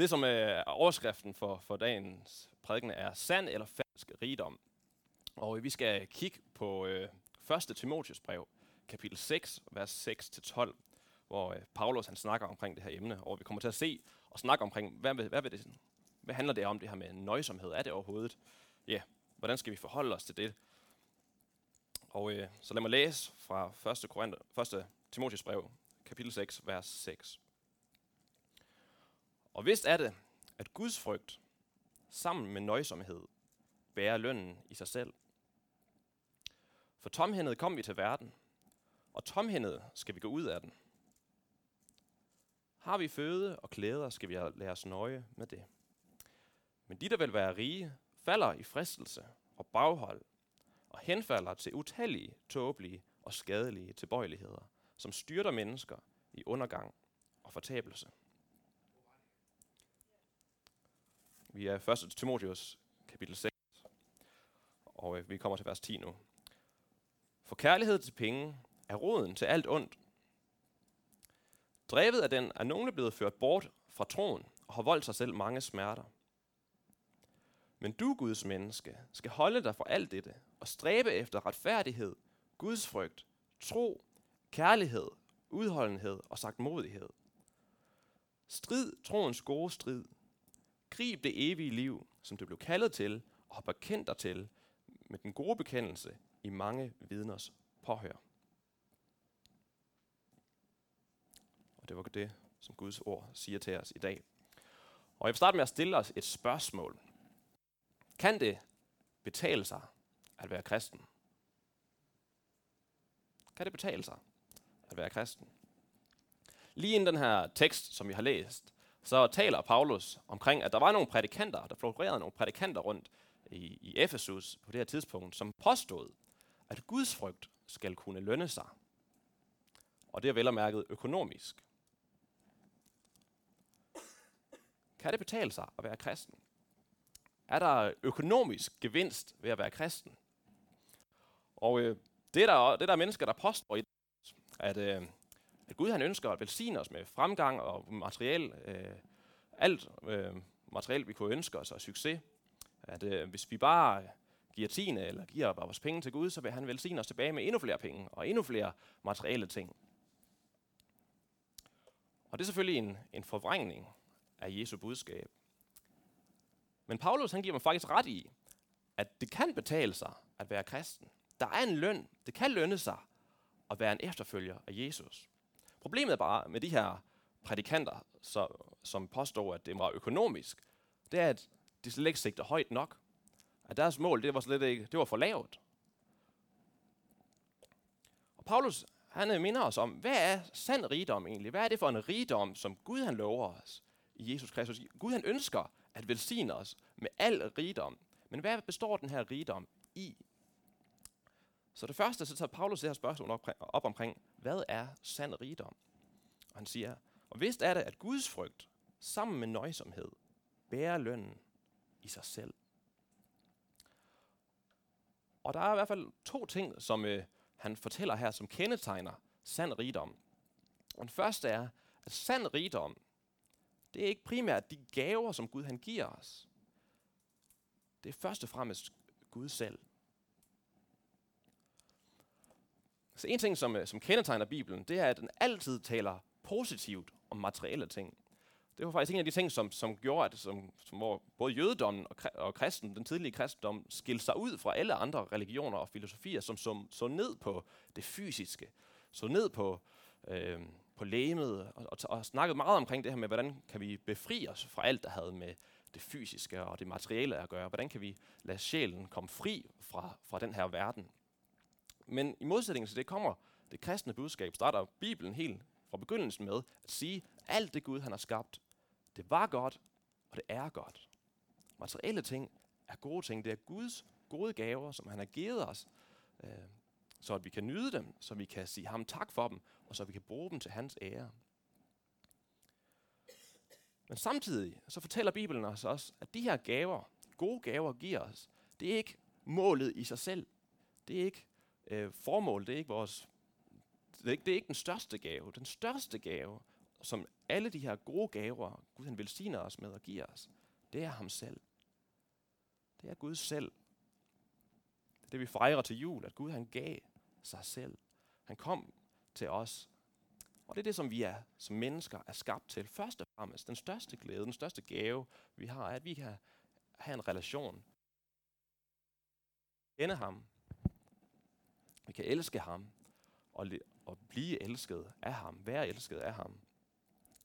Det, som er overskriften for, for dagens prædiken, er sand eller falsk rigdom. Og vi skal kigge på øh, 1. Timotius brev, kapitel 6, vers 6-12, hvor øh, Paulus han snakker omkring det her emne, og vi kommer til at se og snakke omkring, hvad, hvad, hvad, det, hvad handler det om, det her med nøjsomhed? Er det overhovedet? Ja, hvordan skal vi forholde os til det? Og øh, så lad mig læse fra 1. Korinther, 1. Timotius brev, kapitel 6, vers 6. Og vist er det, at Guds frygt sammen med nøjsomhed bærer lønnen i sig selv. For tomhændet kom vi til verden, og tomhændet skal vi gå ud af den. Har vi føde og klæder, skal vi lade os nøje med det. Men de, der vil være rige, falder i fristelse og baghold, og henfalder til utallige, tåbelige og skadelige tilbøjeligheder, som styrter mennesker i undergang og fortabelse. Vi er 1. Timotheus kapitel 6, og øh, vi kommer til vers 10 nu. For kærlighed til penge er roden til alt ondt. Drevet af den er nogle blevet ført bort fra troen og har voldt sig selv mange smerter. Men du, Guds menneske, skal holde dig for alt dette og stræbe efter retfærdighed, Guds frygt, tro, kærlighed, udholdenhed og sagtmodighed. Strid troens gode strid. Grib det evige liv, som du blev kaldet til og har bekendt dig til, med den gode bekendelse i mange vidners påhør. Og det var det, som Guds ord siger til os i dag. Og jeg vil starte med at stille os et spørgsmål. Kan det betale sig at være kristen? Kan det betale sig at være kristen? Lige inden den her tekst, som vi har læst, så taler Paulus omkring, at der var nogle prædikanter, der florerede nogle prædikanter rundt i, i Efesus på det her tidspunkt, som påstod, at Guds frygt skal kunne lønne sig. Og det er vel og mærket økonomisk. Kan det betale sig at være kristen? Er der økonomisk gevinst ved at være kristen? Og øh, det, er der, det er der mennesker, der påstår, at, øh, at Gud han ønsker at velsigne os med fremgang og materiel, øh, alt øh, materiel, vi kunne ønske os, og succes. At øh, hvis vi bare giver tiende eller giver vores penge til Gud, så vil han velsigne os tilbage med endnu flere penge og endnu flere materielle ting. Og det er selvfølgelig en, en forvrængning af Jesu budskab. Men Paulus han giver mig faktisk ret i, at det kan betale sig at være kristen. Der er en løn. Det kan lønne sig at være en efterfølger af Jesus. Problemet bare med de her prædikanter, så, som påstår, at det var økonomisk, det er, at de slet ikke sigter højt nok. At deres mål, det var slet ikke, det var for lavt. Og Paulus, han øh, minder os om, hvad er sand rigdom egentlig? Hvad er det for en rigdom, som Gud han lover os i Jesus Kristus? Gud han ønsker at velsigne os med al rigdom. Men hvad består den her rigdom i? Så det første, så tager Paulus det her spørgsmål op, op omkring, hvad er sand rigdom? Og han siger, og vist er det, at Guds frygt sammen med nøjsomhed bærer lønnen i sig selv. Og der er i hvert fald to ting, som øh, han fortæller her, som kendetegner sand rigdom. Og den første er, at sand rigdom, det er ikke primært de gaver, som Gud han giver os. Det er først og fremmest Gud selv. Så en ting, som, øh, som kendetegner Bibelen, det er, at den altid taler positivt om materielle ting. Det var faktisk en af de ting, som, som gjorde, at som, som hvor både jødedommen og, og kristen, den tidlige kristendom skilte sig ud fra alle andre religioner og filosofier, som som så ned på det fysiske, så ned på, øh, på lægemet og, og, og snakkede meget omkring det her med, hvordan kan vi befri os fra alt, der havde med det fysiske og det materielle at gøre. Hvordan kan vi lade sjælen komme fri fra, fra den her verden? Men i modsætning til det kommer det kristne budskab, starter Bibelen helt fra begyndelsen med at sige, at alt det Gud han har skabt, det var godt, og det er godt. Materielle ting er gode ting. Det er Guds gode gaver, som han har givet os, øh, så at vi kan nyde dem, så vi kan sige ham tak for dem, og så vi kan bruge dem til hans ære. Men samtidig så fortæller Bibelen os også, at de her gaver, gode gaver giver os, det er ikke målet i sig selv. Det er ikke øh, formål, det er ikke vores det er, ikke, det er ikke den største gave. Den største gave, som alle de her gode gaver, Gud han velsigner os med og giver os, det er ham selv. Det er Gud selv. Det er det, vi fejrer til jul, at Gud han gav sig selv. Han kom til os. Og det er det, som vi er som mennesker er skabt til. Først og fremmest, den største glæde, den største gave, vi har, er, at vi kan have en relation. Kende ham. Vi kan elske ham. Og, og blive elsket af ham. Være elsket af ham.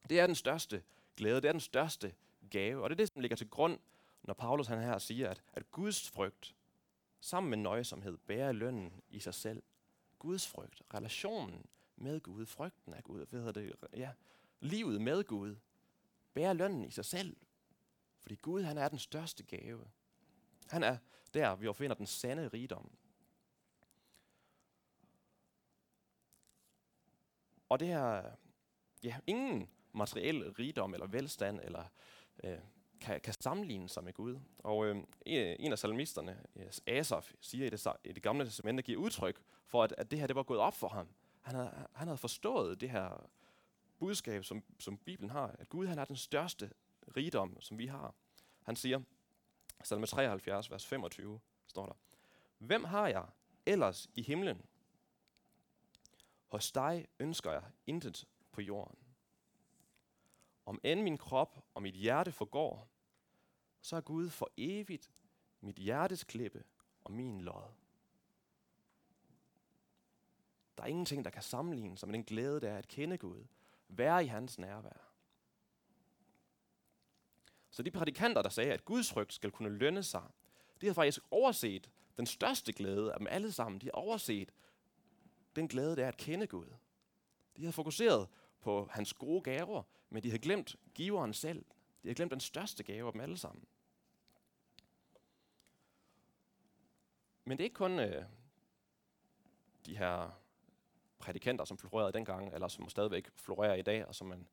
Det er den største glæde. Det er den største gave. Og det er det, som ligger til grund, når Paulus han her siger, at, at Guds frygt sammen med nøjsomhed bærer lønnen i sig selv. Guds frygt, relationen med Gud, frygten af Gud, hvad hedder det, ja, livet med Gud, bærer lønnen i sig selv. Fordi Gud, han er den største gave. Han er der, vi finder den sande rigdom. Og det her, ja, ingen materiel rigdom eller velstand eller øh, kan, kan sammenligne sig med Gud. Og øh, en af salmisterne, øh, Asaf, siger i det, i det gamle testamente, giver udtryk for, at, at det her det var gået op for ham. Han havde, han havde forstået det her budskab, som, som Bibelen har, at Gud han er den største rigdom, som vi har. Han siger, salme 73, vers 25, står der, Hvem har jeg ellers i himlen? Hos dig ønsker jeg intet på jorden. Om end min krop og mit hjerte forgår, så er Gud for evigt mit hjertes klippe og min lod. Der er ingenting, der kan sammenlignes med den glæde, der er at kende Gud. Være i hans nærvær. Så de prædikanter, der sagde, at Guds frygt skal kunne lønne sig, de har faktisk overset den største glæde af dem alle sammen. De har overset den glæde, det er at kende Gud. De har fokuseret på hans gode gaver, men de har glemt giveren selv. De har glemt den største gave af dem alle sammen. Men det er ikke kun øh, de her prædikanter, som florerede dengang, eller som stadigvæk florerer i dag, og som man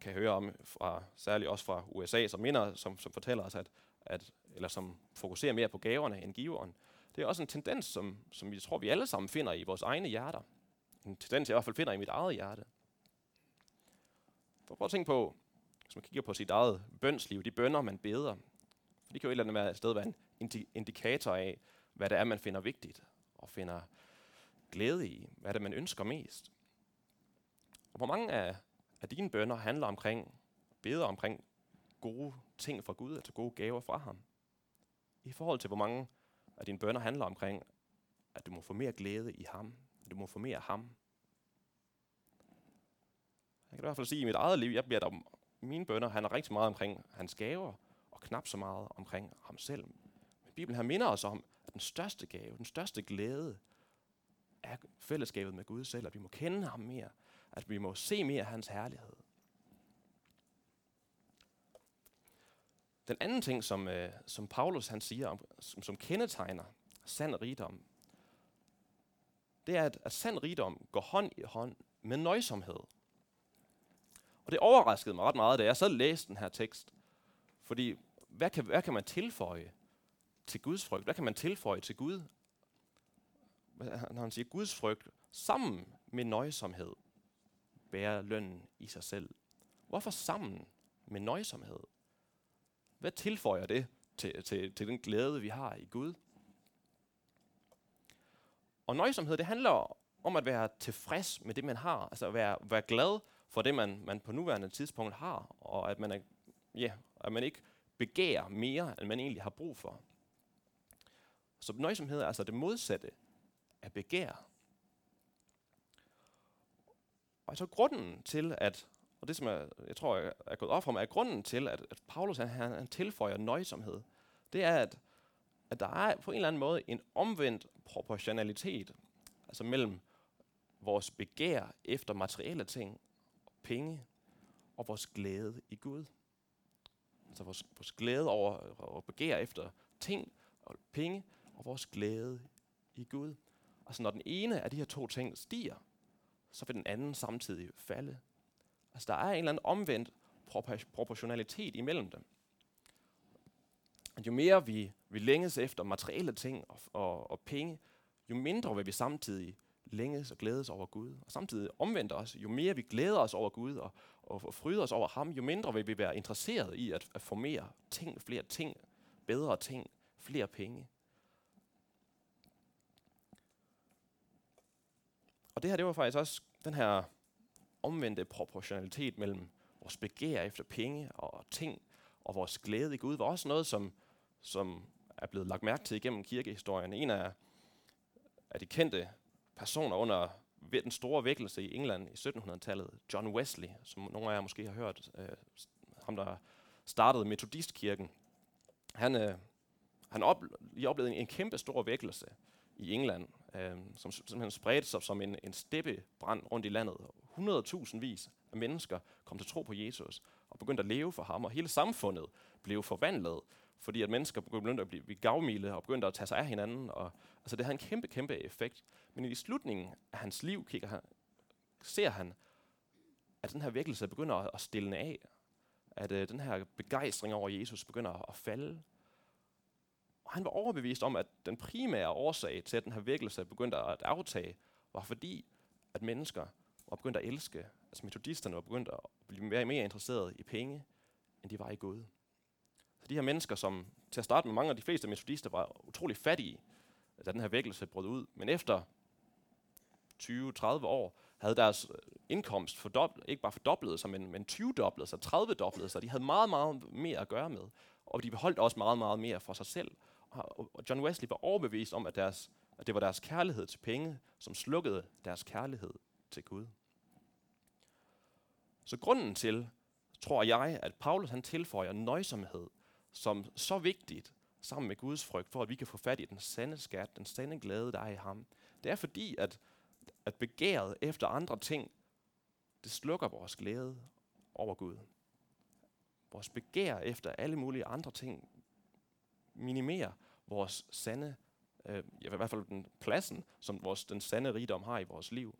kan høre om, fra, særligt også fra USA, som minder, som, som fortæller os, at, at, eller som fokuserer mere på gaverne end giveren. Det er også en tendens, som, som vi tror, vi alle sammen finder i vores egne hjerter. En tendens, jeg i hvert fald finder i mit eget hjerte. For prøv at tænke på, hvis man kigger på sit eget bønsliv, de bønder, man beder, det kan jo et eller andet være, sted være en indikator af, hvad det er, man finder vigtigt, og finder glæde i, hvad det er, man ønsker mest. Og hvor mange af, af dine bønder handler omkring, beder omkring gode ting fra Gud, altså gode gaver fra ham. I forhold til, hvor mange at dine bønder handler omkring, at du må få mere glæde i ham, at du må få mere af ham. Jeg kan i hvert fald sige, at i mit eget liv, jeg bliver der, mine bønder handler rigtig meget omkring hans gaver, og knap så meget omkring ham selv. Men Bibelen her minder os om, at den største gave, den største glæde, er fællesskabet med Gud selv, at vi må kende ham mere, at vi må se mere af hans herlighed. Den anden ting, som, øh, som Paulus han siger, om, som, som kendetegner sand rigdom, det er, at, at sand rigdom går hånd i hånd med nøjsomhed. Og det overraskede mig ret meget, da jeg så læste den her tekst. Fordi, hvad kan, hvad kan man tilføje til Guds frygt? Hvad kan man tilføje til Gud? Når han siger Guds frygt, sammen med nøjsomhed, bærer lønnen i sig selv. Hvorfor sammen med nøjsomhed? Hvad tilføjer det til, til, til den glæde, vi har i Gud? Og nøjsomhed, det handler om at være tilfreds med det, man har. Altså at være, være glad for det, man, man på nuværende tidspunkt har, og at man, er, ja, at man ikke begærer mere, end man egentlig har brug for. Så nøjsomhed er altså det modsatte af begær. Og så grunden til, at, og det som jeg, jeg tror jeg er gået op for mig, er grunden til, at, at Paulus han, han tilføjer nøjsomhed, det er, at, at der er på en eller anden måde en omvendt proportionalitet, altså mellem vores begær efter materielle ting, penge, og vores glæde i Gud. Altså vores, vores glæde over at begære efter ting og penge, og vores glæde i Gud. Altså når den ene af de her to ting stiger, så vil den anden samtidig falde. Altså der er en eller anden omvendt proportionalitet imellem dem. Jo mere vi, vi længes efter materielle ting og, og, og penge, jo mindre vil vi samtidig længes og glædes over Gud. Og samtidig omvendt os, jo mere vi glæder os over Gud og, og, og os over ham, jo mindre vil vi være interesseret i at, at få mere ting, flere ting, bedre ting, flere penge. Og det her, det var faktisk også den her omvendte proportionalitet mellem vores begær efter penge og ting, og vores glæde i Gud, var også noget, som, som er blevet lagt mærke til igennem kirkehistorien. En af, af de kendte personer under den store vækkelse i England i 1700-tallet, John Wesley, som nogle af jer måske har hørt, øh, ham der startede Metodistkirken. Han, øh, han i oplevede en, en kæmpe stor vækkelse i England, øh, som simpelthen spredte sig som en, en steppebrand rundt i landet. 100.000 vis af mennesker kom til tro på Jesus og begyndte at leve for ham, og hele samfundet blev forvandlet, fordi at mennesker begyndte at blive gavmilde og begyndte at tage sig af hinanden. Og, altså det havde en kæmpe, kæmpe effekt. Men i slutningen af hans liv kigger han, ser han, at den her virkelse begynder at stille af. At øh, den her begejstring over Jesus begynder at falde. Og han var overbevist om, at den primære årsag til, at den her virkelse begyndte at aftage, var fordi, at mennesker var begyndt at elske, altså metodisterne var begyndt at blive mere og mere interesserede i penge, end de var i Gud. Så de her mennesker, som til at starte med mange af de fleste metodister var utrolig fattige, da den her vækkelse brød ud, men efter 20-30 år havde deres øh, indkomst fordoblet, ikke bare fordoblet sig, men, men 20-doblet sig, 30-doblet sig. De havde meget, meget mere at gøre med, og de beholdt også meget, meget mere for sig selv. Og John Wesley var overbevist om, at, deres, at det var deres kærlighed til penge, som slukkede deres kærlighed til Gud. Så grunden til, tror jeg, at Paulus han tilføjer nøjsomhed som så vigtigt sammen med Guds frygt, for at vi kan få fat i den sande skat, den sande glæde, der er i ham. Det er fordi, at, at begæret efter andre ting, det slukker vores glæde over Gud. Vores begær efter alle mulige andre ting minimerer vores sande, øh, i hvert fald den pladsen, som vores, den sande rigdom har i vores liv.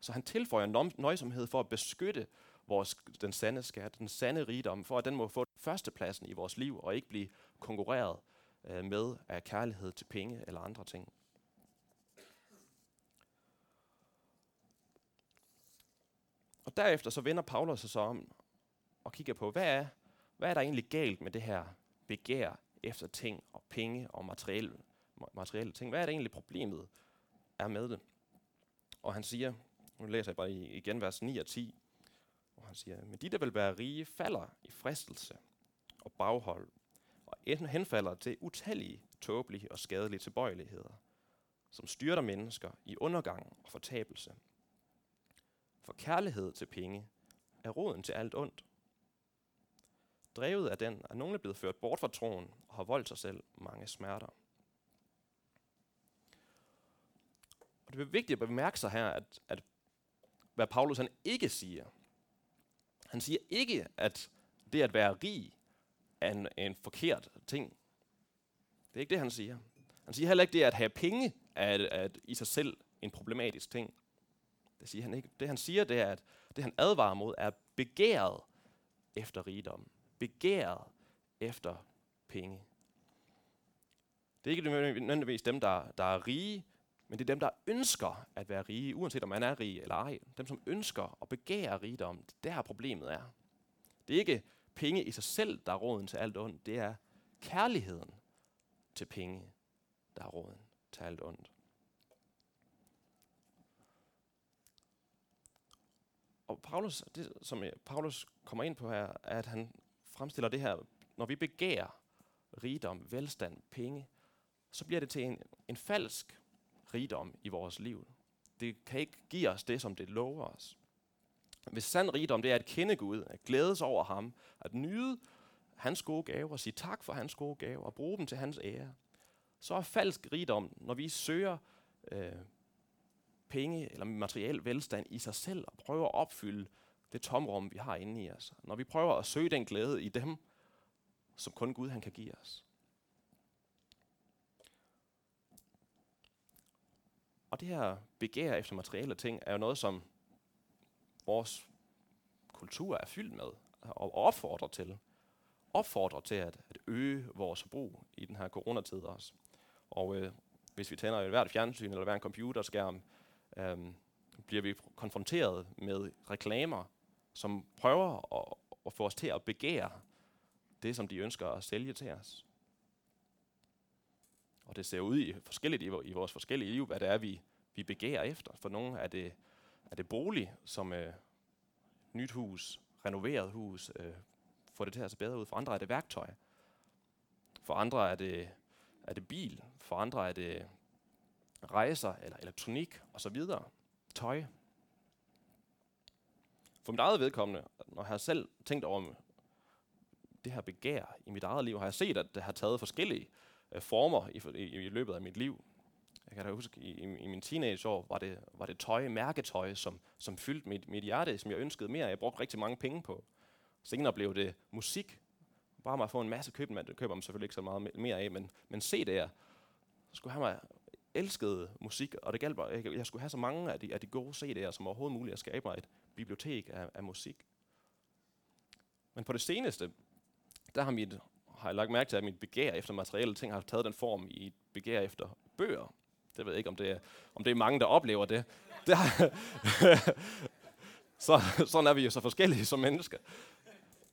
Så han tilføjer nøjsomhed for at beskytte vores, den sande skat, den sande rigdom, for at den må få førstepladsen i vores liv, og ikke blive konkurreret øh, med af kærlighed til penge eller andre ting. Og derefter så vender Paulus sig så om og kigger på, hvad er, hvad er der egentlig galt med det her begær efter ting og penge og materielle, materielle ting? Hvad er det egentlig problemet er med det? Og han siger, nu læser jeg bare igen vers 9 og 10, hvor han siger, men de, der vil være rige, falder i fristelse og baghold, og henfalder til utallige, tåbelige og skadelige tilbøjeligheder, som styrter mennesker i undergang og fortabelse. For kærlighed til penge er roden til alt ondt. Drevet af den er nogle blevet ført bort fra troen og har voldt sig selv mange smerter. Og det er vigtigt at bemærke sig her, at, at hvad Paulus han ikke siger. Han siger ikke, at det at være rig er en, en forkert ting. Det er ikke det, han siger. Han siger heller ikke, det at have penge er, er i sig selv en problematisk ting. Det siger han ikke. Det han siger, det er, at det han advarer mod, er begæret efter rigdom. Begæret efter penge. Det er ikke nødvendigvis dem, der, der er rige, men det er dem, der ønsker at være rige, uanset om man er rig eller ej. Dem, som ønsker og begærer rigdom, det er der problemet er. Det er ikke penge i sig selv, der er råden til alt ondt. Det er kærligheden til penge, der er råden til alt ondt. Og Paulus, det, som øh, Paulus kommer ind på her, er, at han fremstiller det her, når vi begærer rigdom, velstand, penge, så bliver det til en, en falsk rigdom i vores liv. Det kan ikke give os det, som det lover os. Hvis sand rigdom, det er at kende Gud, at glædes over ham, at nyde hans gode gaver, og sige tak for hans gode gaver, og bruge dem til hans ære, så er falsk rigdom, når vi søger øh, penge eller materiel velstand i sig selv, og prøver at opfylde det tomrum, vi har inde i os. Når vi prøver at søge den glæde i dem, som kun Gud han kan give os. Og det her begær efter materielle ting er jo noget, som vores kultur er fyldt med og opfordrer til. Opfordrer til at, at øge vores forbrug i den her coronatid også. Og øh, hvis vi tænder et hvert fjernsyn eller hver en computerskærm, øh, bliver vi konfronteret med reklamer, som prøver at, at få os til at begære det, som de ønsker at sælge til os. Og det ser ud i forskelligt i, i vores forskellige liv, hvad det er, vi, vi begærer efter. For nogle er det, er det bolig, som øh, nyt hus, renoveret hus, øh, får det til at se bedre ud. For andre er det værktøj. For andre er det, er det bil. For andre er det rejser eller elektronik osv. Tøj. For mit eget vedkommende, når jeg har selv tænkt over det her begær i mit eget liv, har jeg set, at det har taget forskellige øh, former i, i, i løbet af mit liv. Jeg kan da huske, i, i, i min teenageår var det, var det tøj, mærketøj, som, som fyldte mit, mit hjerte, som jeg ønskede mere. Jeg brugte rigtig mange penge på. Senere blev det musik. Bare at få en masse køb, man, det køber man selvfølgelig ikke så meget mere af, men, men se der, så skulle have mig elskede musik, og det galt jeg, jeg skulle have så mange af de, af de gode CD'er som overhovedet muligt at skabe mig et bibliotek af, af musik. Men på det seneste, der har, mit, har jeg lagt mærke til, at mit begær efter materielle ting har taget den form i et begær efter bøger. Det ved jeg ikke, om det er, om det er mange, der oplever det. det har, så, sådan er vi jo så forskellige som mennesker.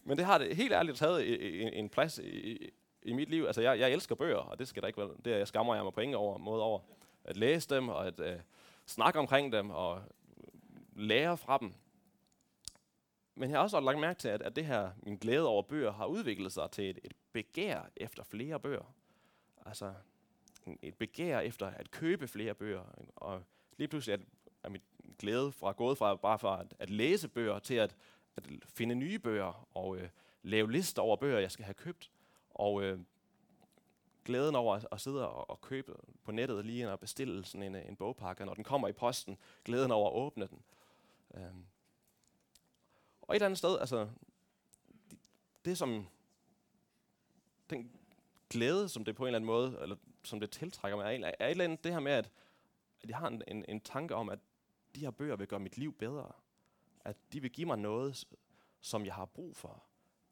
Men det har det helt ærligt taget en, en plads i, i mit liv. Altså, jeg, jeg elsker bøger, og det skal der ikke være. Det jeg skammer jeg mig på ingen over, måde over. At læse dem, og at øh, snakke omkring dem, og lære fra dem. Men jeg har også lagt mærke til, at, at det her, min glæde over bøger, har udviklet sig til et, et begær efter flere bøger. Altså, et begær efter at købe flere bøger. Og lige pludselig er, er mit glæde fra gået fra bare fra at, at læse bøger til at, at finde nye bøger og øh, lave lister over bøger, jeg skal have købt. Og øh, glæden over at, at sidde og, og købe på nettet lige og bestille sådan en, øh, en bogpakke, når den kommer i posten. Glæden over at åbne den. Øh. Og et eller andet sted, altså, det, det som den glæde, som det på en eller anden måde, eller som det tiltrækker mig, er, er et eller andet det her med, at, at jeg har en, en, en tanke om, at de her bøger vil gøre mit liv bedre. At de vil give mig noget, som jeg har brug for.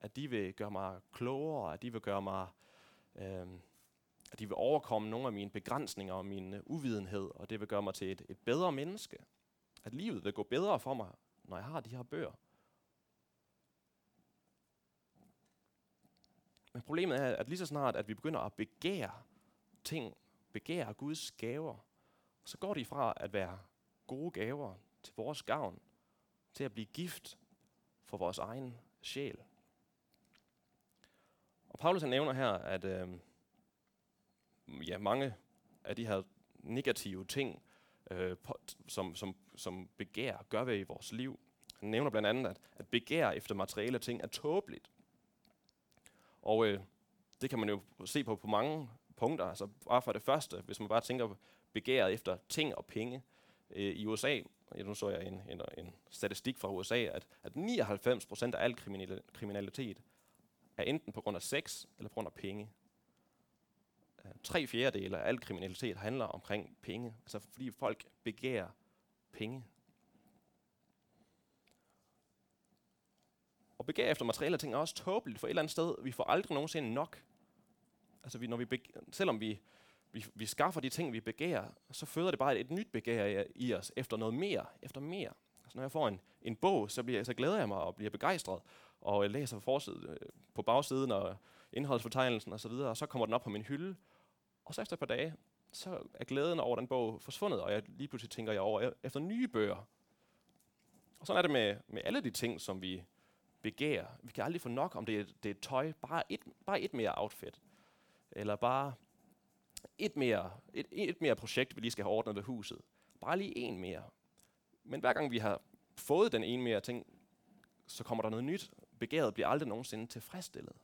At de vil gøre mig klogere, at de vil gøre mig, øh, at de vil overkomme nogle af mine begrænsninger og min øh, uvidenhed, og det vil gøre mig til et, et bedre menneske. At livet vil gå bedre for mig, når jeg har de her bøger. Men problemet er, at lige så snart, at vi begynder at begære ting, begære Guds gaver, så går de fra at være gode gaver til vores gavn, til at blive gift for vores egen sjæl. Og Paulus han nævner her, at øh, ja, mange af de her negative ting, øh, på, som, som, som begær gør ved i vores liv. Han nævner blandt andet, at, at begær efter materielle ting er tåbeligt. Og øh, det kan man jo se på på mange punkter. Altså bare for det første, hvis man bare tænker begæret efter ting og penge. Øh, I USA, ja, nu så jeg en, en, en statistik fra USA, at, at 99% af al kriminalitet er enten på grund af sex eller på grund af penge. Øh, tre fjerdedele af al kriminalitet handler omkring penge. Altså fordi folk begærer penge. Og begær efter materielle ting er også tåbeligt, for et eller andet sted, vi får aldrig nogensinde nok. Altså vi, når vi begærer, selvom vi, vi, vi skaffer de ting, vi begærer, så føder det bare et, et nyt begær i, os efter noget mere, efter mere. Altså når jeg får en, en bog, så, bliver, så glæder jeg mig og bliver begejstret, og jeg læser forside, øh, på bagsiden og indholdsfortegnelsen osv., og, og så kommer den op på min hylde. Og så efter et par dage, så er glæden over den bog forsvundet, og jeg lige pludselig tænker jeg over efter nye bøger. Og sådan er det med, med alle de ting, som vi begær. Vi kan aldrig få nok, om det er, det er tøj, bare et, bare et mere outfit. Eller bare et mere, et, et mere projekt, vi lige skal have ordnet ved huset. Bare lige en mere. Men hver gang vi har fået den ene mere ting, så kommer der noget nyt. Begæret bliver aldrig nogensinde tilfredsstillet.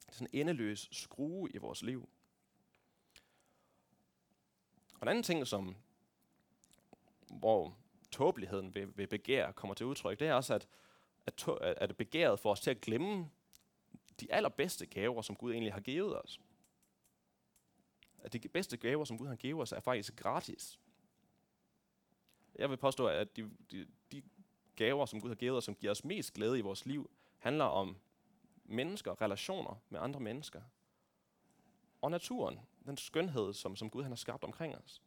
Det er sådan en endeløs skrue i vores liv. Og en anden ting, som, hvor tåbeligheden ved, ved begær kommer til udtryk, det er også, at, at, at begæret for os til at glemme de allerbedste gaver, som Gud egentlig har givet os. At de bedste gaver, som Gud har givet os, er faktisk gratis. Jeg vil påstå, at de, de, de gaver, som Gud har givet os, som giver os mest glæde i vores liv, handler om mennesker, relationer med andre mennesker. Og naturen, den skønhed, som, som Gud han har skabt omkring os.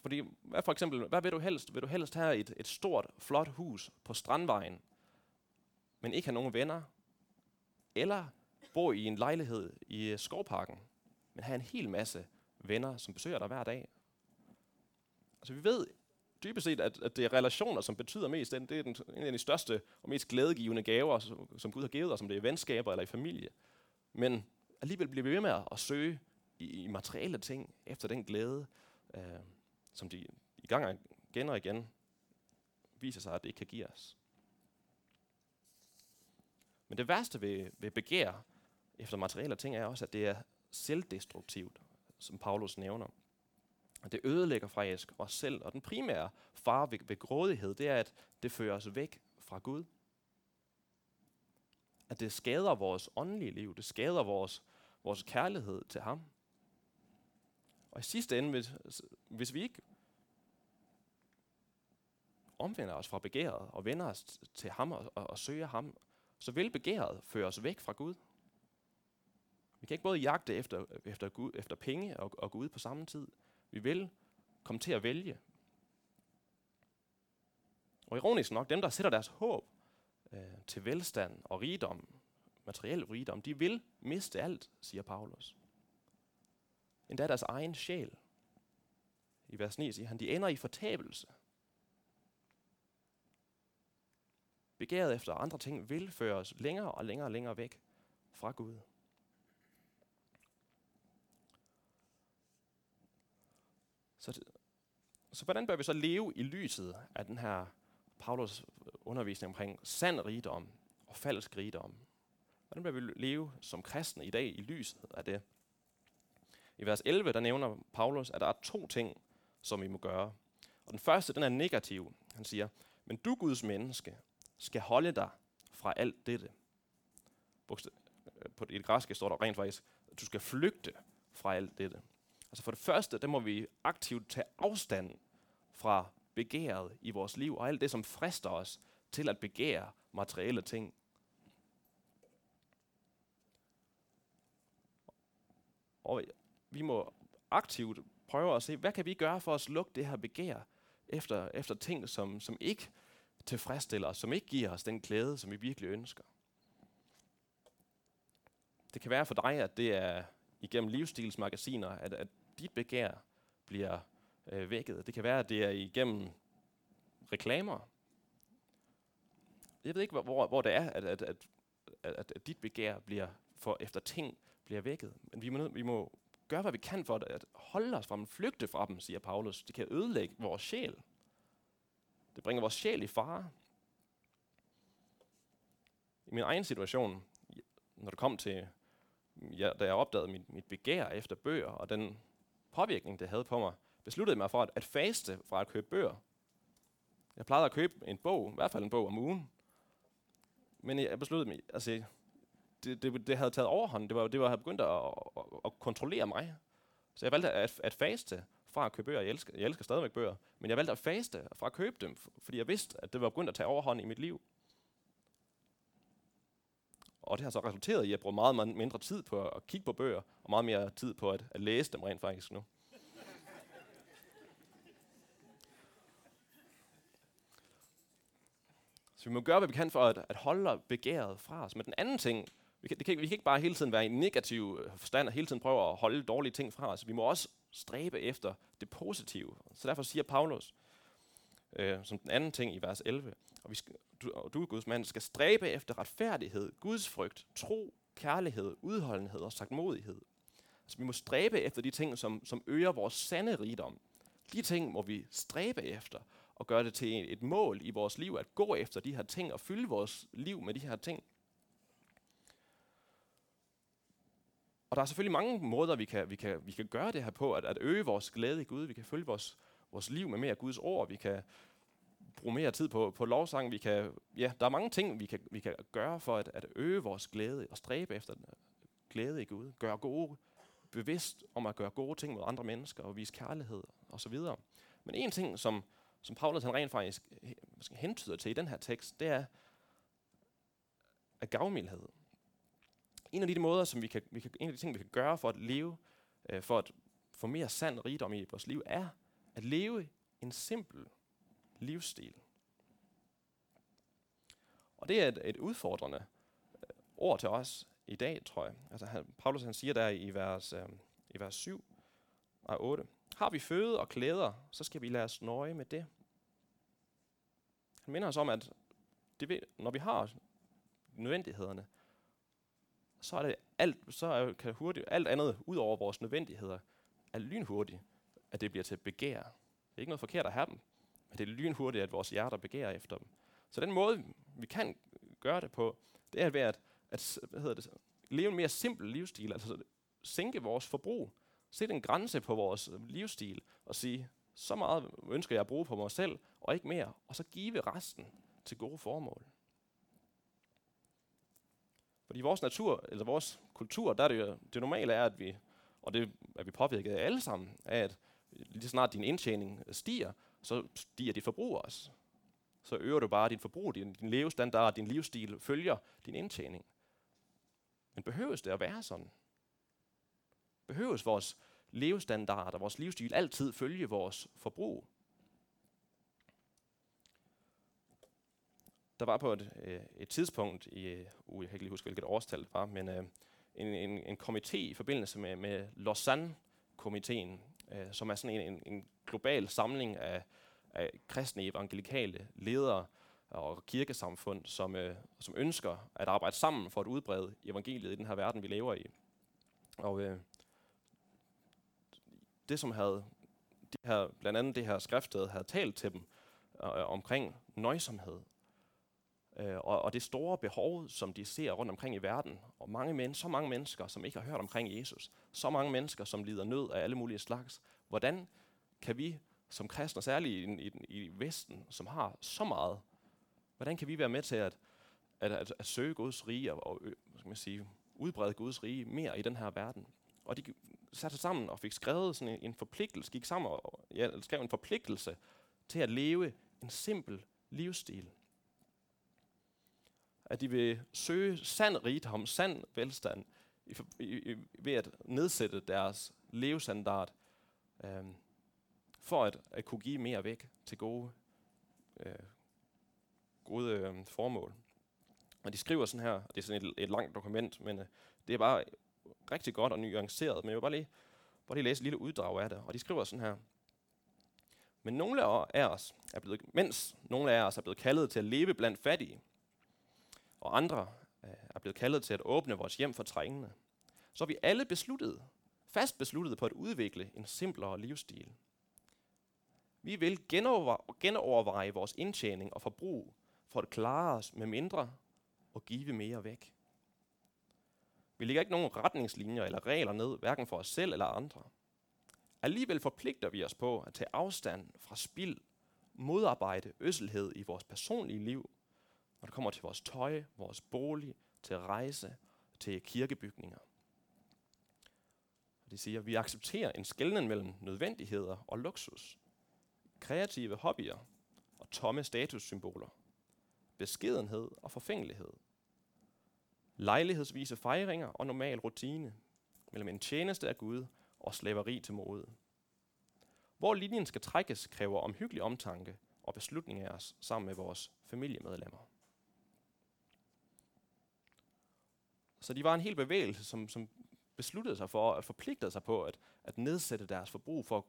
Fordi, hvad for eksempel, hvad vil du helst? Vil du helst have et, et stort, flot hus på Strandvejen, men ikke have nogen venner? Eller bo i en lejlighed i Skovparken, men have en hel masse venner, som besøger dig hver dag? Altså vi ved dybest set, at, at det er relationer, som betyder mest. Det er den, en af de største og mest glædegivende gaver, som, som Gud har givet os, om det er venskaber eller i familie. Men alligevel bliver vi ved med at søge i, i materielle ting efter den glæde, øh, som de i gang igen og igen viser sig, at det ikke kan give os. Men det værste ved, ved begær efter materielle ting er også, at det er selvdestruktivt, som Paulus nævner. Og det ødelægger faktisk os selv. Og den primære fare ved, ved grådighed, det er, at det fører os væk fra Gud. At det skader vores åndelige liv. Det skader vores, vores kærlighed til ham. Og i sidste ende, hvis, hvis vi ikke omvender os fra begæret og vender os til ham og, og, og søger ham, så vil begæret føre os væk fra Gud. Vi kan ikke både jagte efter, efter, Gud, efter penge og, og Gud på samme tid. Vi vil komme til at vælge. Og ironisk nok, dem der sætter deres håb øh, til velstand og rigdom, materiel rigdom, de vil miste alt, siger Paulus. Endda deres egen sjæl. I vers 9 siger han, de ender i fortabelse. Begæret efter andre ting vil føre os længere og længere og længere væk fra Gud. Så, så hvordan bør vi så leve i lyset af den her Paulus undervisning omkring sand rigdom og falsk rigdom? Hvordan bør vi leve som kristne i dag i lyset af det? I vers 11, der nævner Paulus, at der er to ting, som vi må gøre. Og den første, den er negativ. Han siger, men du Guds menneske skal holde dig fra alt dette. Øh, på det græske står der rent faktisk, at du skal flygte fra alt dette. Altså for det første, der må vi aktivt tage afstand fra begæret i vores liv, og alt det, som frister os til at begære materielle ting. Og vi må aktivt prøve at se, hvad kan vi gøre for at slukke det her begær efter, efter ting, som, som ikke tilfredsstiller os, som ikke giver os den glæde, som vi virkelig ønsker. Det kan være for dig, at det er igennem livsstilsmagasiner, at, at dit begær bliver øh, vækket. Det kan være, at det er igennem reklamer. Jeg ved ikke, hvor, hvor det er, at, at, at, at, at dit begær bliver for efter ting bliver vækket. Men vi må, vi må gøre, hvad vi kan for at holde os fra dem, flygte fra dem, siger Paulus. Det kan ødelægge vores sjæl. Det bringer vores sjæl i fare. I min egen situation, når det kom til, ja, da jeg opdagede mit, mit begær efter bøger, og den påvirkning, det havde på mig, besluttede jeg mig for at, at faste fra at købe bøger. Jeg plejede at købe en bog, i hvert fald en bog om ugen. Men jeg besluttede mig, altså, det, det, det havde taget overhånd. Det var, det var begyndt at, at, at kontrollere mig. Så jeg valgte at, at faste fra at købe bøger. Jeg elsker, jeg elsker stadigvæk bøger. Men jeg valgte at faste fra at købe dem, fordi jeg vidste, at det var begyndt at tage overhånd i mit liv. Og det har så resulteret i, at jeg bruger meget, meget mindre tid på at kigge på bøger, og meget mere tid på at, at læse dem rent faktisk nu. Så vi må gøre, hvad vi kan for at, at holde begæret fra os. Men den anden ting, vi kan, det kan, vi kan ikke bare hele tiden være i negativ øh, forstand og hele tiden prøve at holde dårlige ting fra os. Vi må også stræbe efter det positive. Så derfor siger Paulus, øh, som den anden ting i vers 11, og, vi skal, du, og du, Guds mand, skal stræbe efter retfærdighed, Guds frygt, tro, kærlighed, udholdenhed og sagtmodighed. Altså vi må stræbe efter de ting, som, som øger vores sande rigdom. De ting må vi stræbe efter og gøre det til et mål i vores liv, at gå efter de her ting og fylde vores liv med de her ting. Og der er selvfølgelig mange måder, vi kan, vi kan, vi kan gøre det her på, at, at øge vores glæde i Gud. Vi kan følge vores, vores liv med mere Guds ord. Vi kan bruge mere tid på, på lovsang. Vi kan, ja, der er mange ting, vi kan, vi kan gøre for at, at øge vores glæde og stræbe efter den glæde i Gud. Gøre gode, bevidst om at gøre gode ting mod andre mennesker og vise kærlighed osv. Men en ting, som, som Paulus han rent faktisk hentyder til i den her tekst, det er at gavmildhed en af de måder, som vi kan, vi kan, en af de ting, vi kan gøre for at leve, øh, for at få mere sand rigdom i vores liv, er At leve en simpel livsstil. Og det er et, et udfordrende øh, ord til os i dag, tror jeg. Altså, han, Paulus han siger der i vers, øh, i vers 7 og 8, har vi føde og klæder, så skal vi lade os nøje med det. Han minder os om, at det, når vi har nødvendighederne, så er det alt, så er, kan hurtigt, alt andet ud over vores nødvendigheder er lynhurtigt, at det bliver til begær. Det er ikke noget forkert at have dem, men det er lynhurtigt, at vores hjerter begærer efter dem. Så den måde, vi kan gøre det på, det er ved at, at hvad hedder det, leve en mere simpel livsstil, altså sænke vores forbrug, sætte en grænse på vores livsstil og sige, så meget ønsker jeg at bruge på mig selv, og ikke mere, og så give resten til gode formål. Fordi vores natur, eller vores kultur, der er det jo, det normale er, at vi, og det er vi påvirket af alle sammen, af at lige snart din indtjening stiger, så stiger dit forbrug også. Så øger du bare dit forbrug, din, din levestandard, din livsstil følger din indtjening. Men behøves det at være sådan? Behøves vores levestandard og vores livsstil altid følge vores forbrug? Der var på et, øh, et tidspunkt i, uh, jeg kan ikke lige huske, hvilket årstal det var, men uh, en, en, en komité i forbindelse med, med Lausanne-komiteen, uh, som er sådan en, en, en global samling af, af kristne evangelikale ledere og kirkesamfund, som, uh, som ønsker at arbejde sammen for at udbrede evangeliet i den her verden, vi lever i. Og uh, det, som havde de her, blandt andet det her skriftsted havde talt til dem uh, omkring nøjsomhed, øh, og, og det store behov, som de ser rundt omkring i verden, og mange men, så mange mennesker, som ikke har hørt omkring Jesus, så mange mennesker, som lider nød af alle mulige slags. Hvordan kan vi som kristne, særligt i, i, i Vesten, som har så meget, hvordan kan vi være med til at, at, at, at søge Guds rige og, og øh, skal man sige, udbrede Guds rige mere i den her verden? Og de satte sig sammen og fik skrevet sådan en, en forpligtelse, gik sammen og ja, skrev en forpligtelse til at leve en simpel livsstil at de vil søge sand rigdom, sand velstand, i, i, i, ved at nedsætte deres levestandard, øh, for at, at kunne give mere væk til gode, øh, gode øh, formål. Og de skriver sådan her, og det er sådan et, et langt dokument, men øh, det er bare rigtig godt og nuanceret, men jeg vil bare lige, bare lige læse et lille uddrag af det. Og de skriver sådan her, men nogle af os er blevet, mens nogle af os er blevet kaldet til at leve blandt fattige, og andre øh, er blevet kaldet til at åbne vores hjem for trængende, så er vi alle besluttet, fast besluttet på at udvikle en simplere livsstil. Vi vil genoverveje vores indtjening og forbrug for at klare os med mindre og give mere væk. Vi lægger ikke nogen retningslinjer eller regler ned, hverken for os selv eller andre. Alligevel forpligter vi os på at tage afstand fra spild, modarbejde øsselhed i vores personlige liv når det kommer til vores tøj, vores bolig, til rejse, til kirkebygninger. Det siger, at vi accepterer en skældning mellem nødvendigheder og luksus, kreative hobbyer og tomme statussymboler, beskedenhed og forfængelighed, lejlighedsvise fejringer og normal rutine mellem en tjeneste af Gud og slaveri til mode. Hvor linjen skal trækkes, kræver omhyggelig omtanke og beslutning af os sammen med vores familiemedlemmer. Så de var en hel bevægelse, som, som besluttede sig for at forpligte sig på at, at nedsætte deres forbrug for,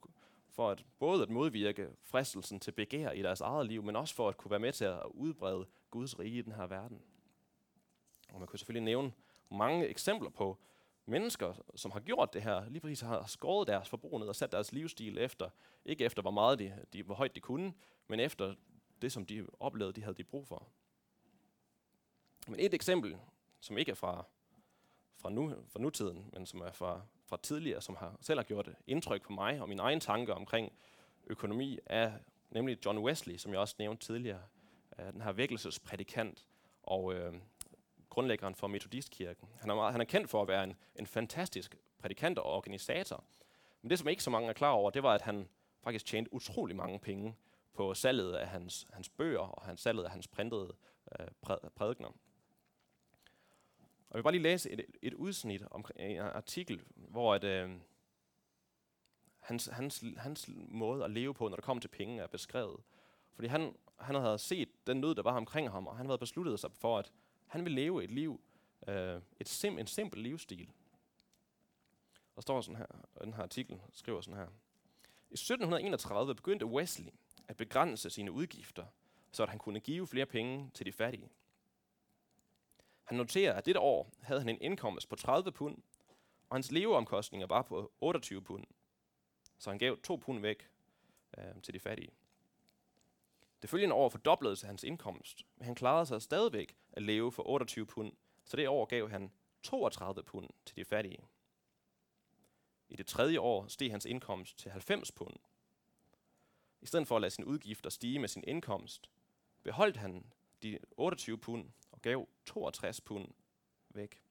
for at både at modvirke fristelsen til begær i deres eget liv, men også for at kunne være med til at udbrede Guds rige i den her verden. Og man kunne selvfølgelig nævne mange eksempler på mennesker, som har gjort det her, lige præcis har skåret deres forbrug ned og sat deres livsstil efter, ikke efter hvor meget de, de, hvor højt de kunne, men efter det, som de oplevede, de havde de brug for. Men et eksempel, som ikke er fra fra, nu, fra nutiden, men som er fra, fra tidligere, som har selv har gjort indtryk på mig og min egen tanker omkring økonomi, er nemlig John Wesley, som jeg også nævnte tidligere, øh, den her vækkelsesprædikant og øh, grundlæggeren for Metodistkirken. Han er, meget, han er kendt for at være en, en fantastisk prædikant og organisator. Men det, som ikke så mange er klar over, det var, at han faktisk tjente utrolig mange penge på salget af hans, hans bøger og hans salget af hans printede øh, prædikner. Og jeg vil bare lige læse et, et udsnit om en artikel, hvor at, øh, hans, hans, hans måde at leve på, når det kom til penge, er beskrevet. Fordi han, han havde set den nød, der var omkring ham, og han havde besluttet sig for, at han ville leve et liv, øh, et sim, en simpel livsstil. Der står sådan her, og den her artikel skriver sådan her. I 1731 begyndte Wesley at begrænse sine udgifter, så at han kunne give flere penge til de fattige. Han noterer, at dette år havde han en indkomst på 30 pund, og hans leveomkostninger var på 28 pund. Så han gav 2 pund væk øh, til de fattige. Det følgende år fordobledes hans indkomst, men han klarede sig stadigvæk at leve for 28 pund, så det år gav han 32 pund til de fattige. I det tredje år steg hans indkomst til 90 pund. I stedet for at lade sine udgifter stige med sin indkomst, beholdt han de 28 pund og gav 62 pund væk.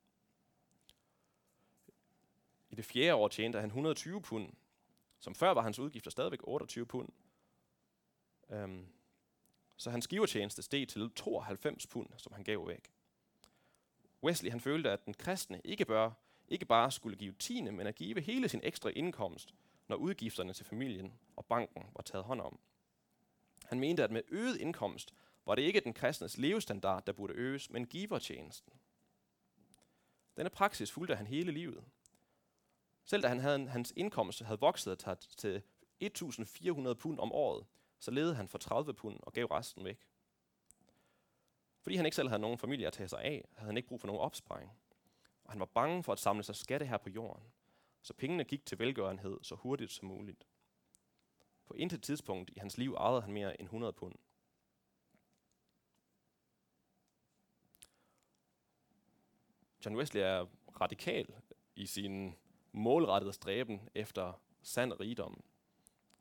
I det fjerde år tjente han 120 pund. Som før var hans udgifter stadigvæk 28 pund. Um, så hans givertjeneste steg til 92 pund, som han gav væk. Wesley han følte, at den kristne ikke, bør, ikke bare skulle give tiende, men at give hele sin ekstra indkomst, når udgifterne til familien og banken var taget hånd om. Han mente, at med øget indkomst var det ikke den kristnes levestandard, der burde øges, men givertjenesten. Denne praksis fulgte han hele livet. Selv da han havde, hans indkomst havde vokset til 1.400 pund om året, så levede han for 30 pund og gav resten væk. Fordi han ikke selv havde nogen familie at tage sig af, havde han ikke brug for nogen opsparing. Og han var bange for at samle sig skatte her på jorden, så pengene gik til velgørenhed så hurtigt som muligt. På intet tidspunkt i hans liv ejede han mere end 100 pund. John Wesley er radikal i sin målrettede stræben efter sand rigdom.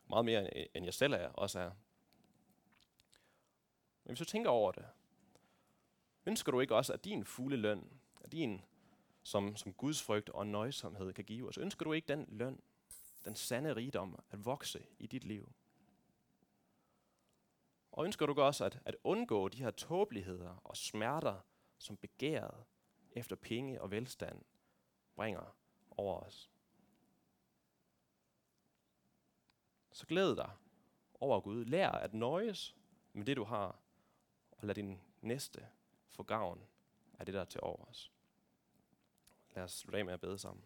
Meget mere end jeg selv er, også er. Men hvis du tænker over det, ønsker du ikke også, at din fulde løn, at din som, som Guds frygt og nøjsomhed kan give os, ønsker du ikke den løn, den sande rigdom, at vokse i dit liv? Og ønsker du også at, at undgå de her tåbeligheder og smerter, som begæret efter penge og velstand bringer over os? Så glæd dig over Gud. Lær at nøjes med det, du har, og lad din næste få gavn af det, der er til overs. Lad os slutte af med at bede sammen.